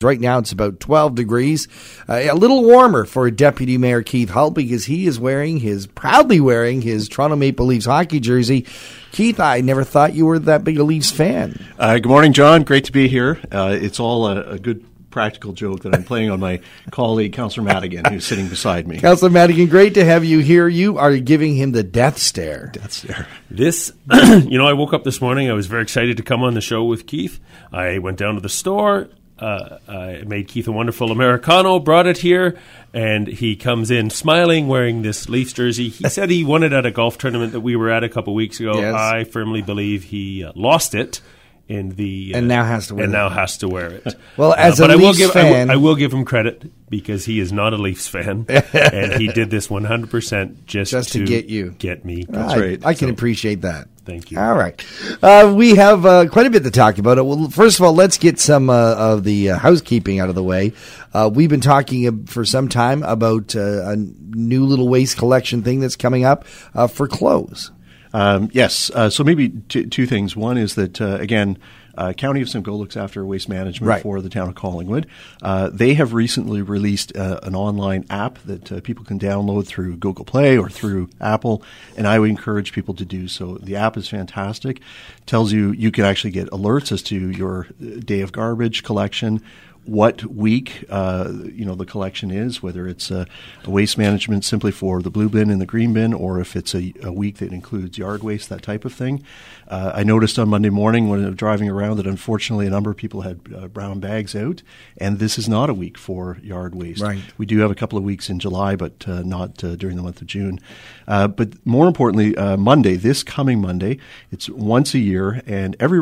Right now it's about 12 degrees, uh, a little warmer for Deputy Mayor Keith Hull because he is wearing his, proudly wearing his Toronto Maple Leafs hockey jersey. Keith, I never thought you were that big a Leafs fan. Uh, good morning, John. Great to be here. Uh, it's all a, a, good practical joke that I'm playing on my colleague, Councillor Madigan, who's sitting beside me. Councillor Madigan, great to have you here. You are giving him the death stare. Death stare. This, you know, I woke up this morning. I was very excited to come on the show with Keith. I went down to the store uh, I made Keith a wonderful Americano, brought it here, and he comes in smiling, wearing this Leafs jersey. He said he won it at a golf tournament that we were at a couple weeks ago. Yes. I firmly believe he uh, lost it in the and now has to wear and it. now has to wear it. well, as uh, a Leafs I will give fan, I will, I will give him credit because he is not a Leafs fan, and he did this 100 percent just just to, get you, get me. That's I, right. I can so, appreciate that. Thank you. All right. Uh, we have uh, quite a bit to talk about. Well, first of all, let's get some uh, of the uh, housekeeping out of the way. Uh, we've been talking for some time about uh, a new little waste collection thing that's coming up for clothes. Um, yes. so maybe t- two things. One is that, again, uh, County of Simcoe looks after waste management right. for the town of Collingwood. Uh, they have recently released uh, an online app that uh, people can download through Google Play or through Apple, and I would encourage people to do so. The app is fantastic. Tells you you can actually get alerts as to your uh, day of garbage collection what week uh, you know the collection is, whether it's a, a, waste management simply for the blue bin and the green bin, or if it's a, a week that includes yard waste, that type of thing. Uh, I noticed on Monday morning when I was driving around that unfortunately a number of people had uh, brown bags out, and this is not a week for yard waste. Right. We do have a couple of weeks in July, but uh, not uh, during the month of June. Uh, but more importantly, Monday, this coming Monday, it's once a year, and every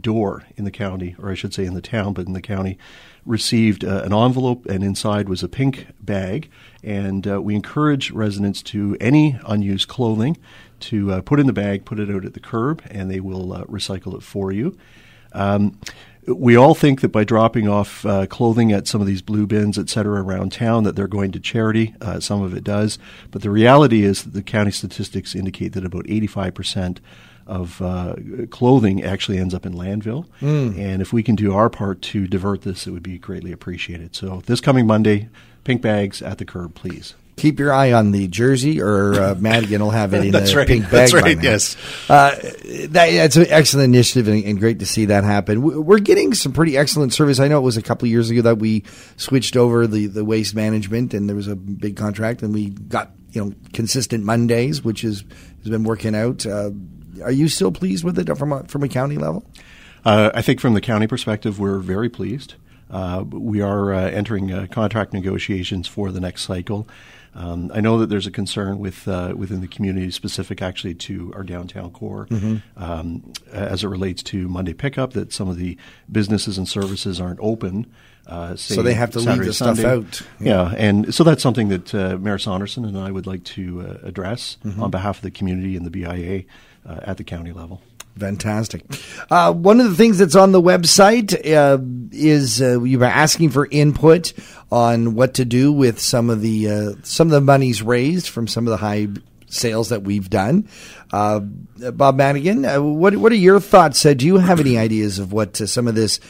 door in the county, or I should say in the town, but in the county received uh, an envelope, and inside was a pink bag. And uh, we encourage residents to any unused clothing to uh, put in the bag, put it out at the curb, and they will uh, recycle it for you. Um, we all think that by dropping off uh, clothing at some of these blue bins, et cetera, around town, that they're going to charity. Uh, some of it does. But the reality is that the county statistics indicate that about 85% of uh, clothing actually ends up in landfill. Mm. And if we can do our part to divert this, it would be greatly appreciated. So this coming Monday, pink bags at the curb, please. Keep your eye on the jersey, or uh, Madigan will have it in that's a right. pink bag. That's right. Yes, uh, that, that's an excellent initiative, and, and, great to see that happen. We're getting some pretty excellent service. I know it was a couple of years ago that we switched over the, the waste management, and there was a big contract, and we got you know consistent Mondays, which is has been working out. Uh, are you still pleased with it from a, from a county level? Uh, I think from the county perspective, we're very pleased. Uh, we are uh, entering uh, contract negotiations for the next cycle. Um, I know that there's a concern with uh, within the community, specific actually to our downtown core, mm-hmm. um, as it relates to Monday pickup, that some of the businesses and services aren't open. Uh, so they have to Saturday, leave the Sunday. stuff out. Yeah. yeah. and so that's something that uh, Mayor Saunderson and I would like to uh, address mm-hmm. on behalf of the community and the BIA uh, at the county level. Fantastic. Uh, one of the things that's on the website uh, is uh, you were asking for input on what to do with some of the uh, some of the monies raised from some of the high sales that we've done. Uh, Bob Madigan, uh, what what are your thoughts? do you have any ideas of what some of this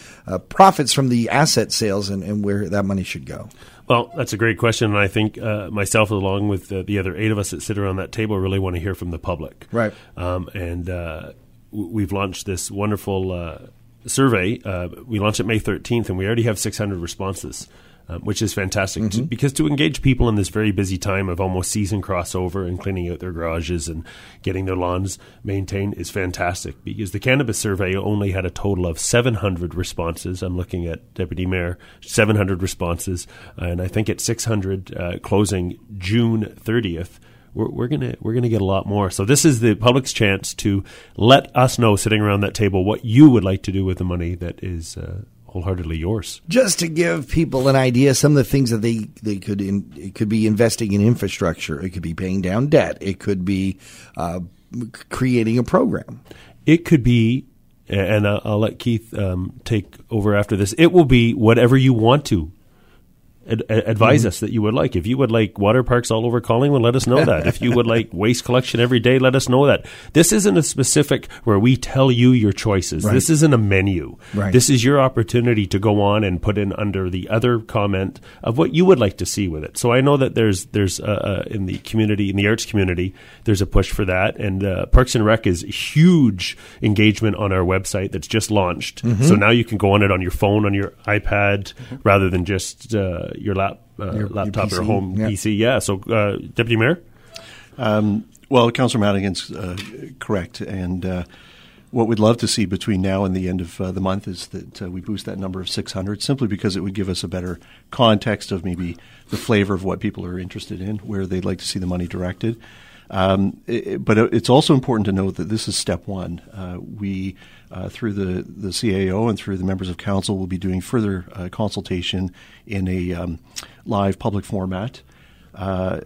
profits from the asset sales and, and where that money should go? Well, that's a great question, and I think uh, myself, along with uh, the other eight of us that sit around that table, really want to hear from the public. Right. Um, and uh, we've launched this wonderful uh, survey. Uh, we launched it May 13th, and we already have 600 responses um, which is fantastic mm-hmm. to, because to engage people in this very busy time of almost season crossover and cleaning out their garages and getting their lawns maintained is fantastic. Because the cannabis survey only had a total of 700 responses. I'm looking at Deputy Mayor, 700 responses, and I think at 600 uh, closing June 30th we're, we're, gonna we're gonna get a lot more. So this is the public's chance to let us know, sitting around that table, what you would like to do with the money that is uh, wholeheartedly yours. Just to give people an idea, some of the things that they they could in, it could be investing in infrastructure, it could be paying down debt, it could be uh, creating a program, it could be. And I'll, I'll let Keith um, take over after this. It will be whatever you want to ad- advise us that you would like. If you would like water parks all over Collingwood, let us know that. if you would like waste collection every day, let us know that. This isn't a specific where we tell you your choices. Right. This isn't a menu. Right. This is your opportunity to go on and put in under the other comment of what you would like to see with it. So I know that there's there's uh, uh, in the community in the arts community there's a push for that, and uh, Parks and Rec is huge engagement on our website that's just launched. Mm-hmm. So now you can go on it on your phone, on your iPad, rather than just uh, your lap uh, Your- your laptop or PC, home yeah. PC. Yeah. So uh, Deputy Mayor. Um, well, Councillor Madigan's uh, correct, and uh, what we'd love to see between now and the end of uh, the month is that uh, we boost that number of 600, simply because it would give us a better context of maybe the flavor of what people are interested in, where they'd like to see the money directed. Um, i- but it's also important to note that this is step one. Uh, we, uh, through the, the CAO and through the members of council, will be doing further uh, consultation in a um, live public format. Uh,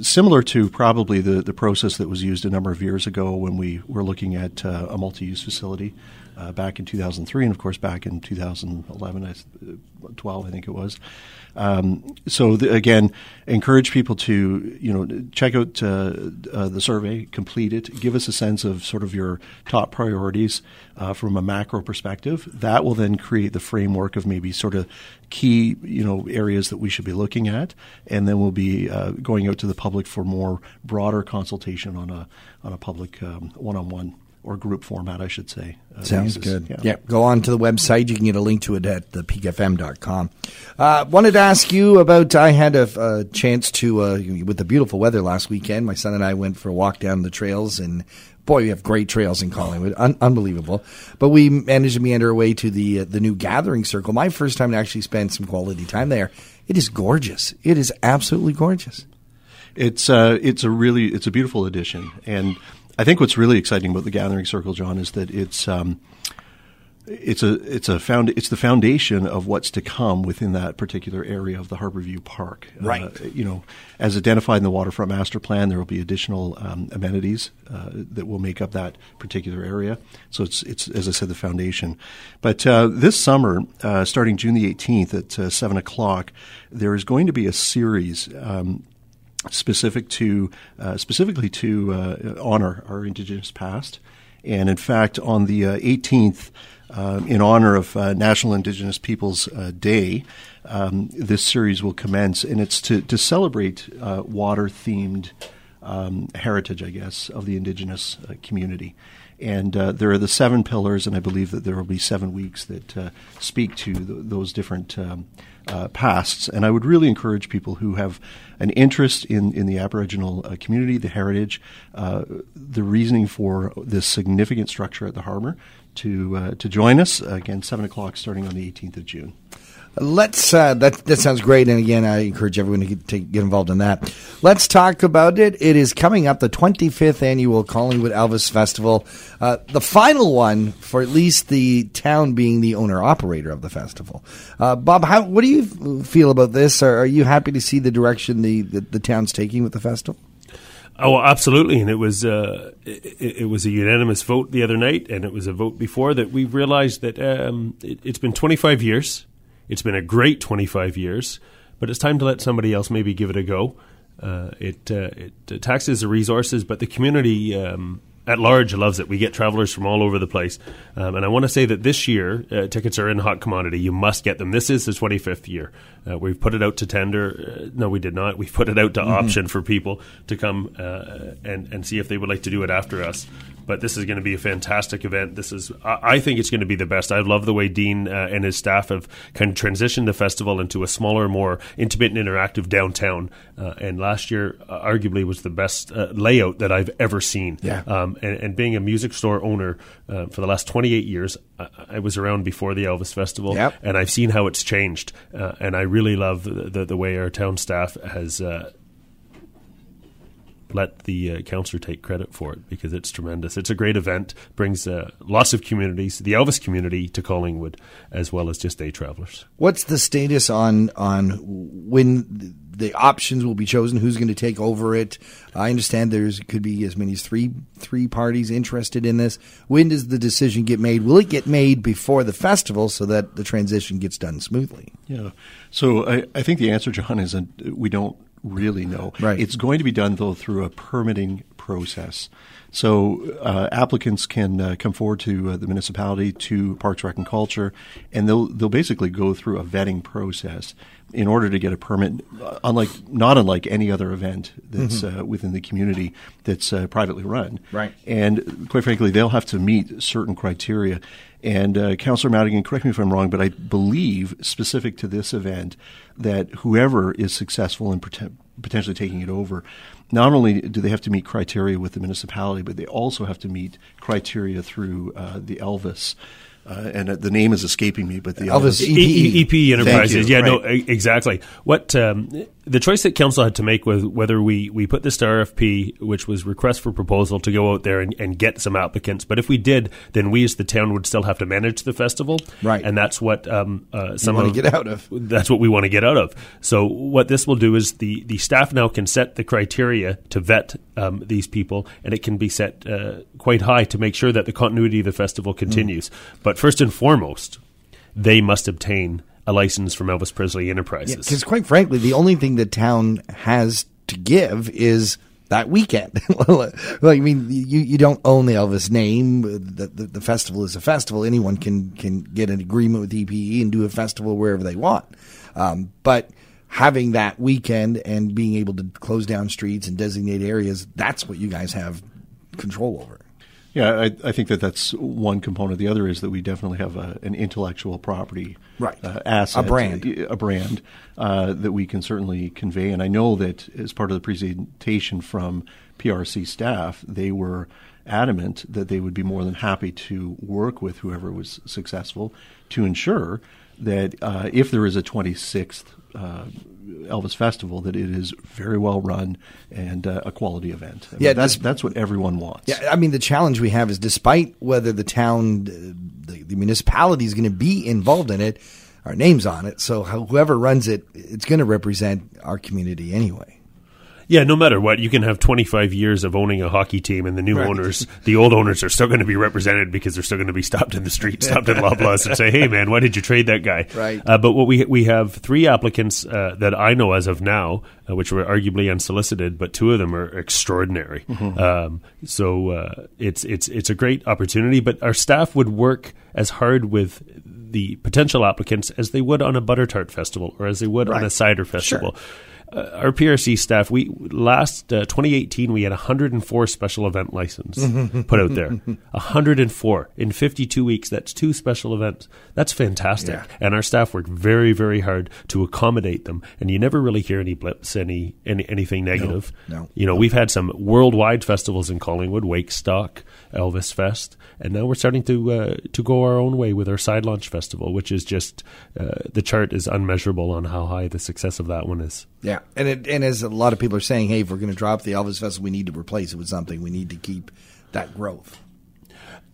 similar to probably the, the process that was used a number of years ago when we were looking at uh, a multi-use facility uh, back in 2003 and of course back in 2011 I, 12 I think it was. Um, so the, again encourage people to you know check out uh, uh, the survey complete it give us a sense of sort of your top priorities uh, from a macro perspective. That will then create the framework of maybe sort of key you know areas that we should be looking at and then we'll be uh, going out to the public for more broader consultation on a on a public um, one-on-one or group format I should say uh, Sounds basis. good. Yeah. Go on to the website. You can get a link to it at the peakfm.com. Uh, wanted to ask you about, I had a, a chance to, uh, with the beautiful weather last weekend, my son and I went for a walk down the trails and boy, we have great trails in Collingwood. Un- unbelievable. But we managed to meander our way to the, uh, the new gathering circle. My first time to actually spend some quality time there. It is gorgeous. It is absolutely gorgeous. It's uh, it's a really it's a beautiful addition, and I think what's really exciting about the Gathering Circle, John, is that it's um, it's a it's a found it's the foundation of what's to come within that particular area of the Harborview Park. Right. Uh, you know, as identified in the waterfront master plan, there will be additional um, amenities uh, that will make up that particular area. So it's it's as I said, the foundation. But uh, this summer, uh, starting June the eighteenth at uh, seven o'clock, there is going to be a series. Um, specific to uh, specifically to uh, honor our Indigenous past, and in fact, on the uh, 18th, um, in honor of uh, National Indigenous Peoples uh, Day, um, this series will commence, and it's to to celebrate uh, water themed um, heritage, I guess, of the Indigenous community. And there are the seven pillars, and I believe that there will be seven weeks that speak to th- those different um, uh, pasts. And I would really encourage people who have an interest in, in the Aboriginal uh, community, the heritage, uh, the reasoning for this significant structure at the harbor, to uh, to join us again seven o'clock starting on the 18th of June. Let's. Uh, that that sounds great, and again, I encourage everyone to get, to get involved in that. Let's talk about it. It is coming up, the 25th annual Collingwood Elvis Festival, uh, the final one for at least the town being the owner operator of the festival. Uh, Bob, how what do you feel about this? Are, are you happy to see the direction the, the the town's taking with the festival? Oh, absolutely, and it was uh, it, it was a unanimous vote the other night, and it was a vote before that we realized that um, it, it's been 25 years. It's been a great 25 years, but it's time to let somebody else maybe give it a go. Uh, it uh, it taxes the resources, but the community um, at large loves it. We get travelers from all over the place, um, and I want to say that this year uh, tickets are in hot commodity. You must get them. This is the 25th year. Uh, we've put it out to tender. Uh, no, we did not. We've put it out to option for people to come uh, and and see if they would like to do it after us. But this is going to be a fantastic event. This is, I I think it's going to be the best. I love the way Dean uh, and his staff have kind of transitioned the festival into a smaller, more intimate and interactive downtown. Uh, and last year, uh, arguably, was the best uh, layout that I've ever seen. Yeah. Um, and, and being a music store owner uh, for the last 28 years, I, I was around before the Elvis Festival, Yep. and I've seen how it's changed. Uh, and I really love the, the, the way our town staff has uh, let the uh, councillor take credit for it because it's tremendous. It's a great event, brings uh, lots of communities, the Elvis community to Collingwood, as well as just day travelers. What's the status on on when the options will be chosen. Who's going to take over it? I understand there's could be as many as three three parties interested in this. When does the decision get made? Will it get made before the festival so that the transition gets done smoothly? Yeah. So I, I think the answer, John, is that we don't really know. Right. It's going to be done though through a permitting process. So uh, applicants can uh, come forward to uh, the municipality, to Parks Rec and Culture, and they'll they'll basically go through a vetting process in order to get a permit. uh, Unlike not unlike any other event that's uh, within the community that's uh, privately run. Right. And quite frankly, they'll have to meet certain criteria. And uh, Councillor Madigan, correct me if I'm wrong, but I believe specific to this event that whoever is successful in poten- potentially taking it over, not only do they have to meet criteria with the municipality, but they also have to meet criteria through uh, the Elvis. Uh, and uh, the name is escaping me, but the Elvis E- E- EP Enterprises. you. Yeah, no, Right. e- exactly. What um, the choice that council had to make was whether we, we put this to RFP, which was request for proposal to go out there and, and get some applicants. But if we did, then we as the town would still have to manage the festival, Right. And that's what um, uh, some wanna get out of. That's what we want to get out of. So what this will do is the the staff now can set the criteria to vet um, these people, and it can be set uh, quite high to make sure that the continuity of the festival continues. But first and foremost, they must obtain a license from Elvis Presley Enterprises. Because quite frankly, the only thing the town has to give is that weekend. well, I mean, you, you don't own the Elvis name. The, the, the festival is a festival. Anyone can can get an agreement with EPE and do a festival wherever they want. Um, but having that weekend and being able to close down streets and designate areas, that's what you guys have control over. Yeah, I, I think that that's one component. The other is that we definitely have a, an intellectual property Right. uh, asset, A brand. a brand uh, that we can certainly convey. And I know that as part of the presentation from PRC staff, they were adamant that they would be more than happy to work with whoever was successful to ensure that uh, if there is a 26th uh, Elvis Festival, that it is very well run and uh, a quality event. I mean, Yeah, that's that's what everyone wants. Yeah, I mean the challenge we have is despite whether the town, uh, the, the municipality is going to be involved in it, our name's on it. So whoever runs it, it's going to represent our community anyway. Yeah, no matter what, you can have 25 years of owning a hockey team, and the new Right. owners, the old owners, are still going to be represented because they're still going to be stopped in the street, stopped at Loblaws, and say, "Hey, man, why did you trade that guy?" Right. Uh, but what we we have three applicants uh, that I know as of now, uh, which were arguably unsolicited, but two of them are extraordinary. Um, so uh, it's it's it's a great opportunity. But our staff would work as hard with the potential applicants as they would on a butter tart festival or as they would on a cider festival. Uh, our PRC staff, we last uh, 2018 we had 104 special event license put out there. 104 in 52 weeks. That's two special events. That's fantastic. Yeah. And our staff work very, very hard to accommodate them. And you never really hear any blips, any, any anything negative. no. You know, we've had some worldwide festivals in Collingwood, Wakestock, Elvis Fest, and now we're starting to uh, to go our own way with our side launch festival, which is just uh, the chart is unmeasurable on how high the success of that one is. Yeah, and it, and as a lot of people are saying, hey, if we're going to drop the Elvis Festival, we need to replace it with something. We need to keep that growth.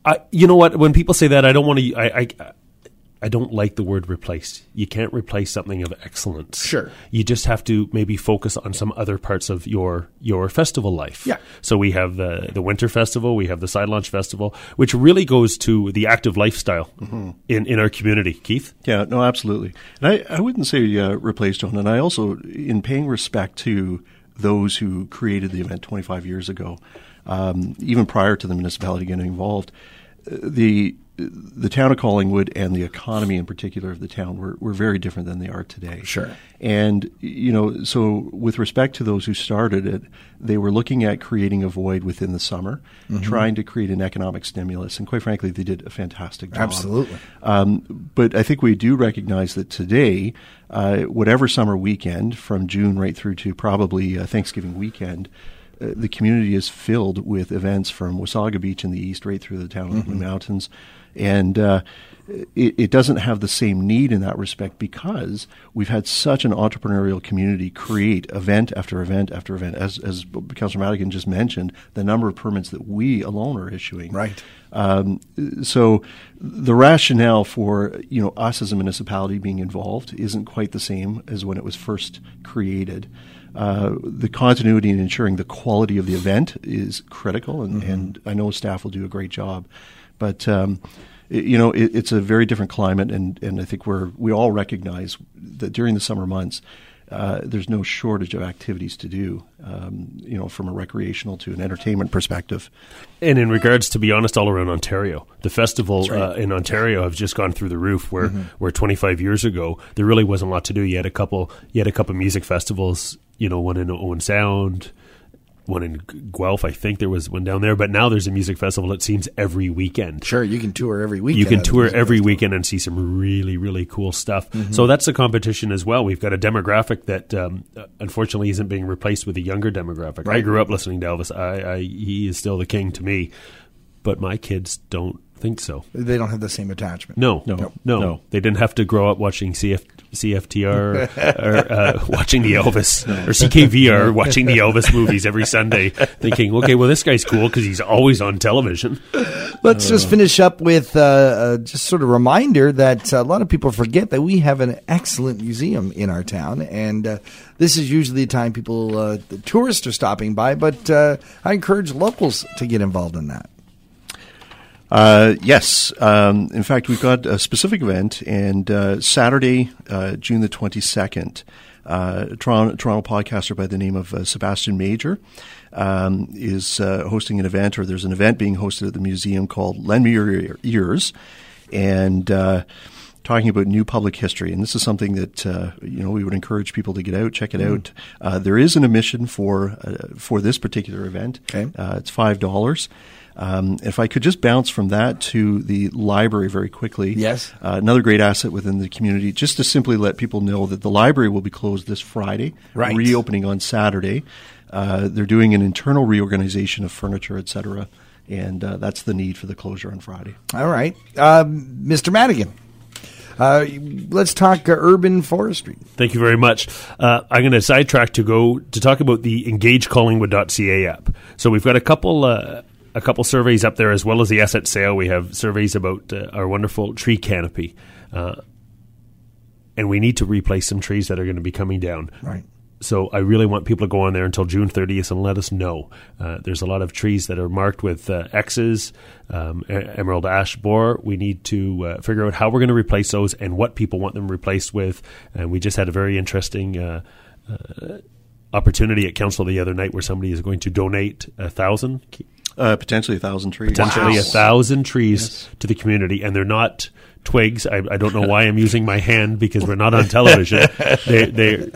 I, you know what? When people say that, I don't want to. I, I, I don't like the word replace. You can't replace something of excellence. Sure. You just have to maybe focus on some other parts of your your festival life. Yeah. So we have the the winter festival, we have the side launch festival, which really goes to the active lifestyle in in our community. Keith. Yeah, no, absolutely. And I, I wouldn't say uh, replace John. And I also, in paying respect to those who created the event 25 years ago, um, even prior to the municipality getting involved, uh, the the town of Collingwood and the economy in particular of the town were, were very different than they are today. Sure. And, you know, so with respect to those who started it, they were looking at creating a void within the summer, trying to create an economic stimulus. And quite frankly, they did a fantastic job. Absolutely. Um, but I think we do recognize that today, uh, whatever summer weekend, from June right through to probably uh, Thanksgiving weekend, uh, the community is filled with events from Wasaga Beach in the east right through the town of the Blue Mountains. And uh, it, it, doesn't have the same need in that respect because we've had such an entrepreneurial community create event after event after event. As, as Councillor Madigan just mentioned, the number of permits that we alone are issuing. Right. Um, so the rationale for you know us as a municipality being involved isn't quite the same as when it was first created. Uh, the continuity and ensuring the quality of the event is critical, and, mm-hmm. and I know staff will do a great job. But um, you know, it, it's a very different climate, and, and I think we're we all recognize that during the summer months, uh, there's no shortage of activities to do, um, you know, from a recreational to an entertainment perspective. And in regards, to be honest, all around Ontario, the festival right. uh, in Ontario have just gone through the roof. Where mm-hmm. where 25 years ago there really wasn't a lot to do. You had a couple, you had a couple music festivals, you know, one in Owen Sound, one in Guelph. I think there was one down there, but now there's a music festival. It seems every weekend. Sure, you can tour every weekend. You can tour every festival. weekend and see some really really cool stuff. Mm-hmm. So that's a competition as well. We've got a demographic that um, unfortunately isn't being replaced with a younger demographic. Right. I grew up listening to Elvis. I, I, he is still the king to me, but my kids don't think so. They don't have the same attachment. No, no, no. no. no. They didn't have to grow up watching CF, CFTR or uh, watching the Elvis or CKVR watching the Elvis movies every Sunday, thinking, okay, well, this guy's cool because he's always on television. Let's uh, just finish up with uh, uh, just sort of reminder that a lot of people forget that we have an excellent museum in our town, and uh, this is usually the time people, uh, the tourists, are stopping by. But I encourage locals to get involved in that. Uh, yes. Um, in fact, we've got a specific event, and uh, Saturday, uh, June the 22nd, uh, Toronto, Toronto podcaster by the name of uh, Sebastian Major um, is uh, hosting an event, or there's an event being hosted at the museum called Lend Me Your Ears. And talking about new public history, and this is something that uh, you know we would encourage people to get out, check it mm. out. Uh, there is an admission for uh, for this particular event. Okay. it's five dollars. Um, if I could just bounce from that to the library very quickly. Yes. Uh, another great asset within the community, just to simply let people know that the library will be closed this Friday, right. reopening on Saturday. Uh, they're doing an internal reorganization of furniture, et cetera, and uh, that's the need for the closure on Friday. All right. Mr. Um, Madigan. Uh, let's talk uh, urban forestry. Thank you very much. Uh, I'm going to sidetrack to go to talk about the EngageCollingwood.ca app. So we've got a couple uh, a couple surveys up there as well as the asset sale. We have surveys about uh, our wonderful tree canopy. Uh, and we need to replace some trees that are going to be coming down. Right. So I really want people to go on there until June 30th and let us know. Uh, there's a lot of trees that are marked with uh, X's, um, emerald ash borer. We need to uh, figure out how we're going to replace those and what people want them replaced with. And we just had a very interesting uh, uh, opportunity at council the other night where somebody is going to donate a thousand uh, potentially a thousand trees. Potentially wow. a thousand trees yes. to the community, and they're not twigs. I, I, don't know why I'm using my hand because we're not on television. they, they,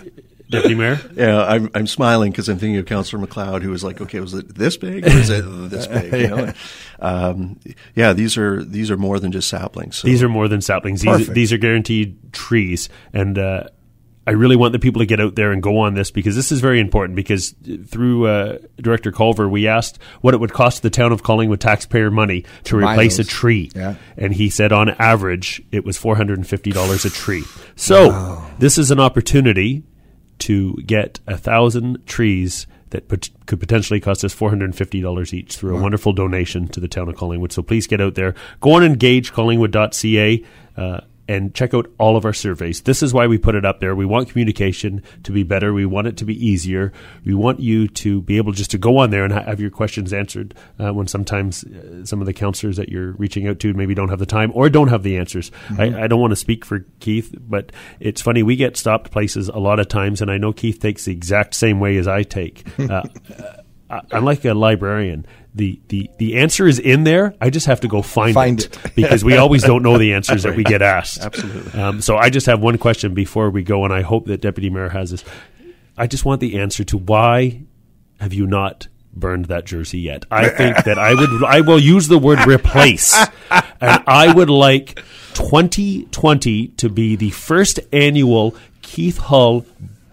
Deputy Mayor? Yeah, I'm, I'm smiling because I'm thinking of Councillor McLeod, who was like, "Okay, was it this big or is it this big?" You know? um, yeah, these are these are more than just saplings. So. These are more than saplings. These, these are guaranteed trees, and uh, I really want the people to get out there and go on this because this is very important. Because through uh, Director Culver, we asked what it would cost the town of Collingwood taxpayer money to replace a tree, yeah. and he said on average it was four hundred and fifty dollars a tree. So wow. this is an opportunity to get a thousand trees that pot- could potentially cost us $450 each through a wonderful donation to the town of Collingwood. So please get out there. Go on engagecollingwood.ca. Uh, and check out all of our surveys. This is why we put it up there. We want communication to be better. We want it to be easier. We want you to be able just to go on there and have your questions answered uh, when sometimes uh, some of the counselors that you're reaching out to maybe don't have the time or don't have the answers. Mm-hmm. I, I, don't want to speak for Keith, but it's funny. We get stopped places a lot of times, and I know Keith takes the exact same way as I take. Uh, I'm like a librarian the, the, the answer is in there. I just have to go find, find it, it. because we always don't know the answers that we get asked. Absolutely. Um, so I just have one question before we go, and I hope that Deputy Mayor has this. I just want the answer to why have you not burned that jersey yet? I think that I would. I will use the word replace, and I would like 2020 to be the first annual Keith Hull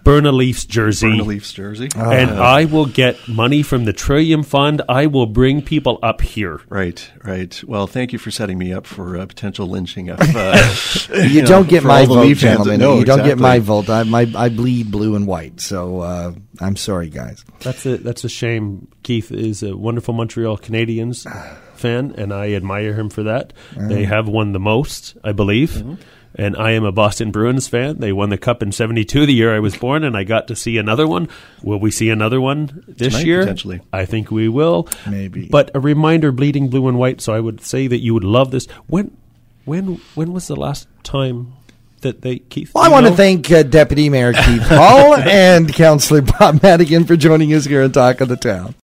burn a Leafs jersey. Burn a Leafs jersey. and I will get money from the Trillium Fund. I will bring people up here. Right, right. Well, thank you for setting me up for a potential lynching of. Uh, You, know, don't get my vote, Leaf fans that gentlemen. know you don't get my vote. I, my, I bleed blue and white. So uh, I'm sorry, guys. That's a that's a shame. Keith is a wonderful Montreal Canadiens fan, and I admire him for that. They have won the most, I believe. And I am a Boston Bruins fan. They won the cup in '72, the year I was born, and I got to see another one. Will we see another one this Tonight, year? potentially. I think we will. Maybe. But a reminder: bleeding blue and white. So I would say that you would love this. When, when, when was the last time that they Keith? Well, I you want to thank uh, Deputy Mayor Keith Hull and Councillor Bob Madigan for joining us here on Talk of the Town.